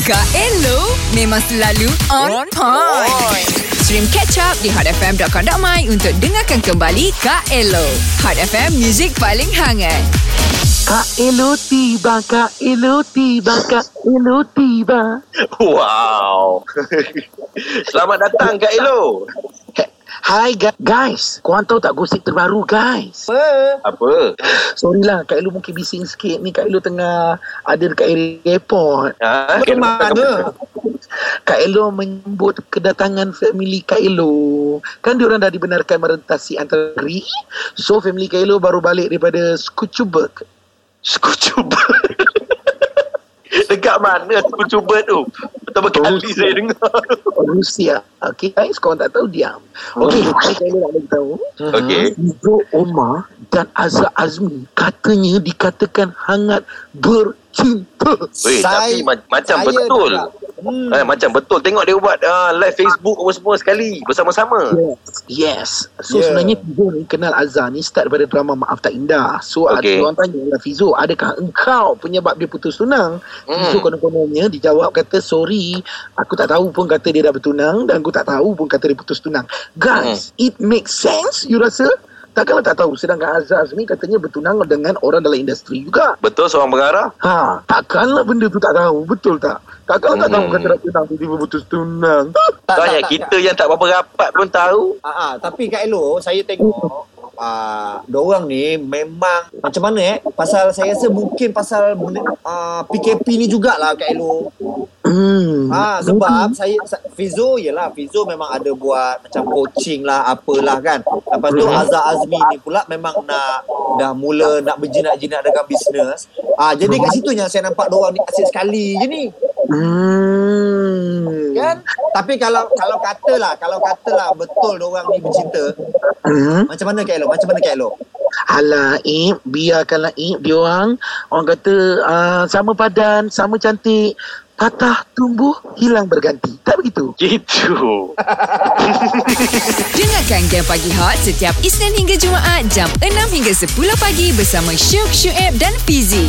Kak Elo memang selalu on point. Stream catch up di hotfm.com.my untuk dengarkan kembali Kak Elo. Hot FM, music paling hangat. Kak Elo tiba, Kak Elo tiba, Kak Elo tiba. Wow. Selamat datang Kak Elo. Hai gu- guys, korang tahu tak gosip terbaru guys? Apa? Sorry lah, Kak Elo mungkin bising sikit ni. Kak Elo tengah ada dekat area airport. Ha? Ke mana? Kak Elo menyambut kedatangan family Kak Elo. Kan diorang dah dibenarkan merentasi antara negeri. So family Kak Elo baru balik daripada Skuchuberg. Skucuba. Dekat mana Skucuba tu? Pertama kali saya dengar. Rusia. Okay guys, korang tak tahu diam. Okay, Kak Elo nak bagi tahu. Okey. Ibu Omar dan Azra Azmi katanya dikatakan hangat bercinta. Weh, tapi ma- macam saya betul. tak- Hmm. Eh, macam betul. Tengok dia buat uh, live Facebook apa semua sekali. Bersama-sama. Yes. So Yeah. sebenarnya Fizo ni kenal Azhar ni start daripada drama Maaf Tak Indah. So okay. Okay. ada orang tanya lah Fizo, adakah engkau penyebab dia putus tunang? Hmm. Fizo konon-kononnya dijawab kata sorry, aku tak tahu pun kata dia dah bertunang dan aku tak tahu pun kata dia putus tunang. Guys, Hmm. it makes sense you rasa? Takkanlah tak tahu sedangkan Azhar Azmi katanya bertunang dengan orang dalam industri juga. Betul seorang pengarah? Ha, takkanlah benda tu tak tahu, betul tak? Takkanlah tak tahu Hmm. kata dah tunang tiba-tiba putus tunang. Tak, Banyak kita yang tak berapa rapat pun tahu. Ah, ah, tapi Kak Elo, saya tengok ah orang ni memang macam mana eh pasal saya rasa mungkin pasal ah, PKP ni jugalah Kak Elo. Hmm. Ha sebab saya sa- Fizo yalah Fizo memang ada buat macam coaching lah apalah kan. Lepas tu Azhar Azmi ni pula memang nak dah mula nak berjinak-jinak dengan bisnes. Ah jadi kat situ yang saya nampak orang ni asyik sekali je ni. Hmm. Kan? Tapi kalau kalau katalah kalau katalah betul orang ni bercinta, Hmm. macam mana Kak Elo? Macam mana Kak Elo? Alah, Ip, biarkanlah Ip dia orang. Orang kata uh, sama padan, sama cantik. Patah tumbuh, hilang berganti. Tak begitu? Gitu. Dengarkan Game Pagi Hot setiap Isnin hingga Jumaat jam 6 hingga 10 pagi bersama Syuk, Syuib dan Fizi.